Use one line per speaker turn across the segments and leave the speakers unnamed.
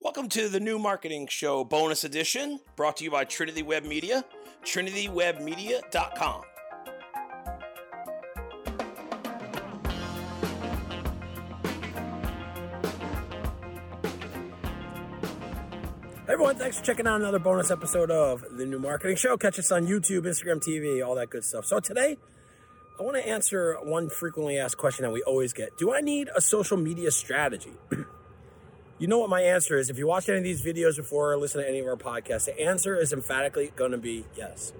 Welcome to the new marketing show bonus edition brought to you by Trinity Web Media, trinitywebmedia.com. Hey everyone, thanks for checking out another bonus episode of the new marketing show. Catch us on YouTube, Instagram TV, all that good stuff. So today, I want to answer one frequently asked question that we always get. Do I need a social media strategy? you know what my answer is. If you watched any of these videos before or listen to any of our podcasts, the answer is emphatically going to be yes.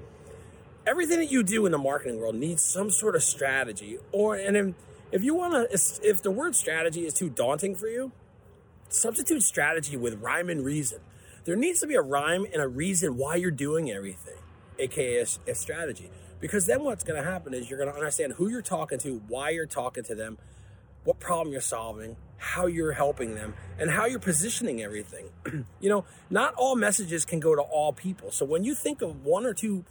Everything that you do in the marketing world needs some sort of strategy. Or and if, you want to, if the word strategy is too daunting for you, substitute strategy with rhyme and reason. There needs to be a rhyme and a reason why you're doing everything, aka a strategy. Because then what's going to happen is you're going to understand who you're talking to, why you're talking to them, what problem you're solving, how you're helping them, and how you're positioning everything. you know, not all messages can go to all people. So when you think of one or two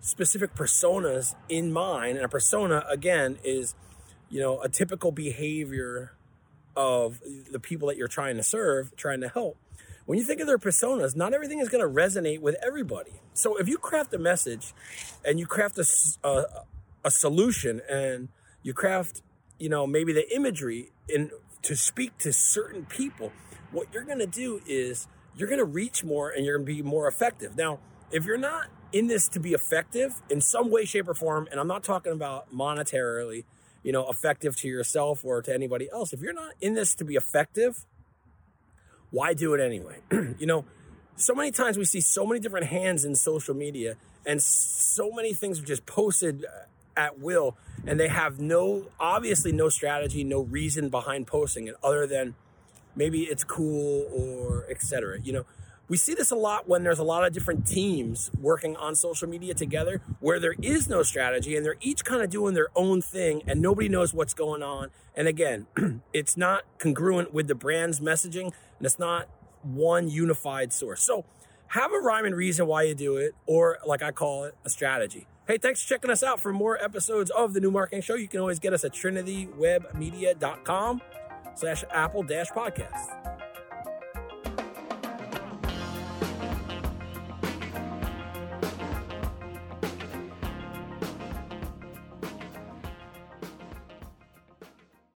specific personas in mind, and a persona, again, is, you know, a typical behavior of the people that you're trying to serve, trying to help. When you think of their personas, not everything is going to resonate with everybody. So if you craft a message and you craft a, a, a solution and you craft you know, maybe the imagery and to speak to certain people, what you're going to do is you're going to reach more and you're going to be more effective. Now, if you're not in this to be effective in some way, shape, or form, and I'm not talking about monetarily, you know, effective to yourself or to anybody else, if you're not in this to be effective, why do it anyway? you know, so many times we see so many different hands in social media and so many things are just posted uh, at will and they have no obviously no strategy no reason behind posting it other than maybe it's cool or etc you know we see this a lot when there's a lot of different teams working on social media together where there is no strategy and they're each kind of doing their own thing and nobody knows what's going on. And again it's not congruent with the brand's messaging and it's not one unified source. So have a rhyme and reason why you do it or like i call it a strategy Hey, thanks for checking us out. For more episodes of the New Marketing Show, you can always get us at trinitywebmedia.com slash apple dash podcast.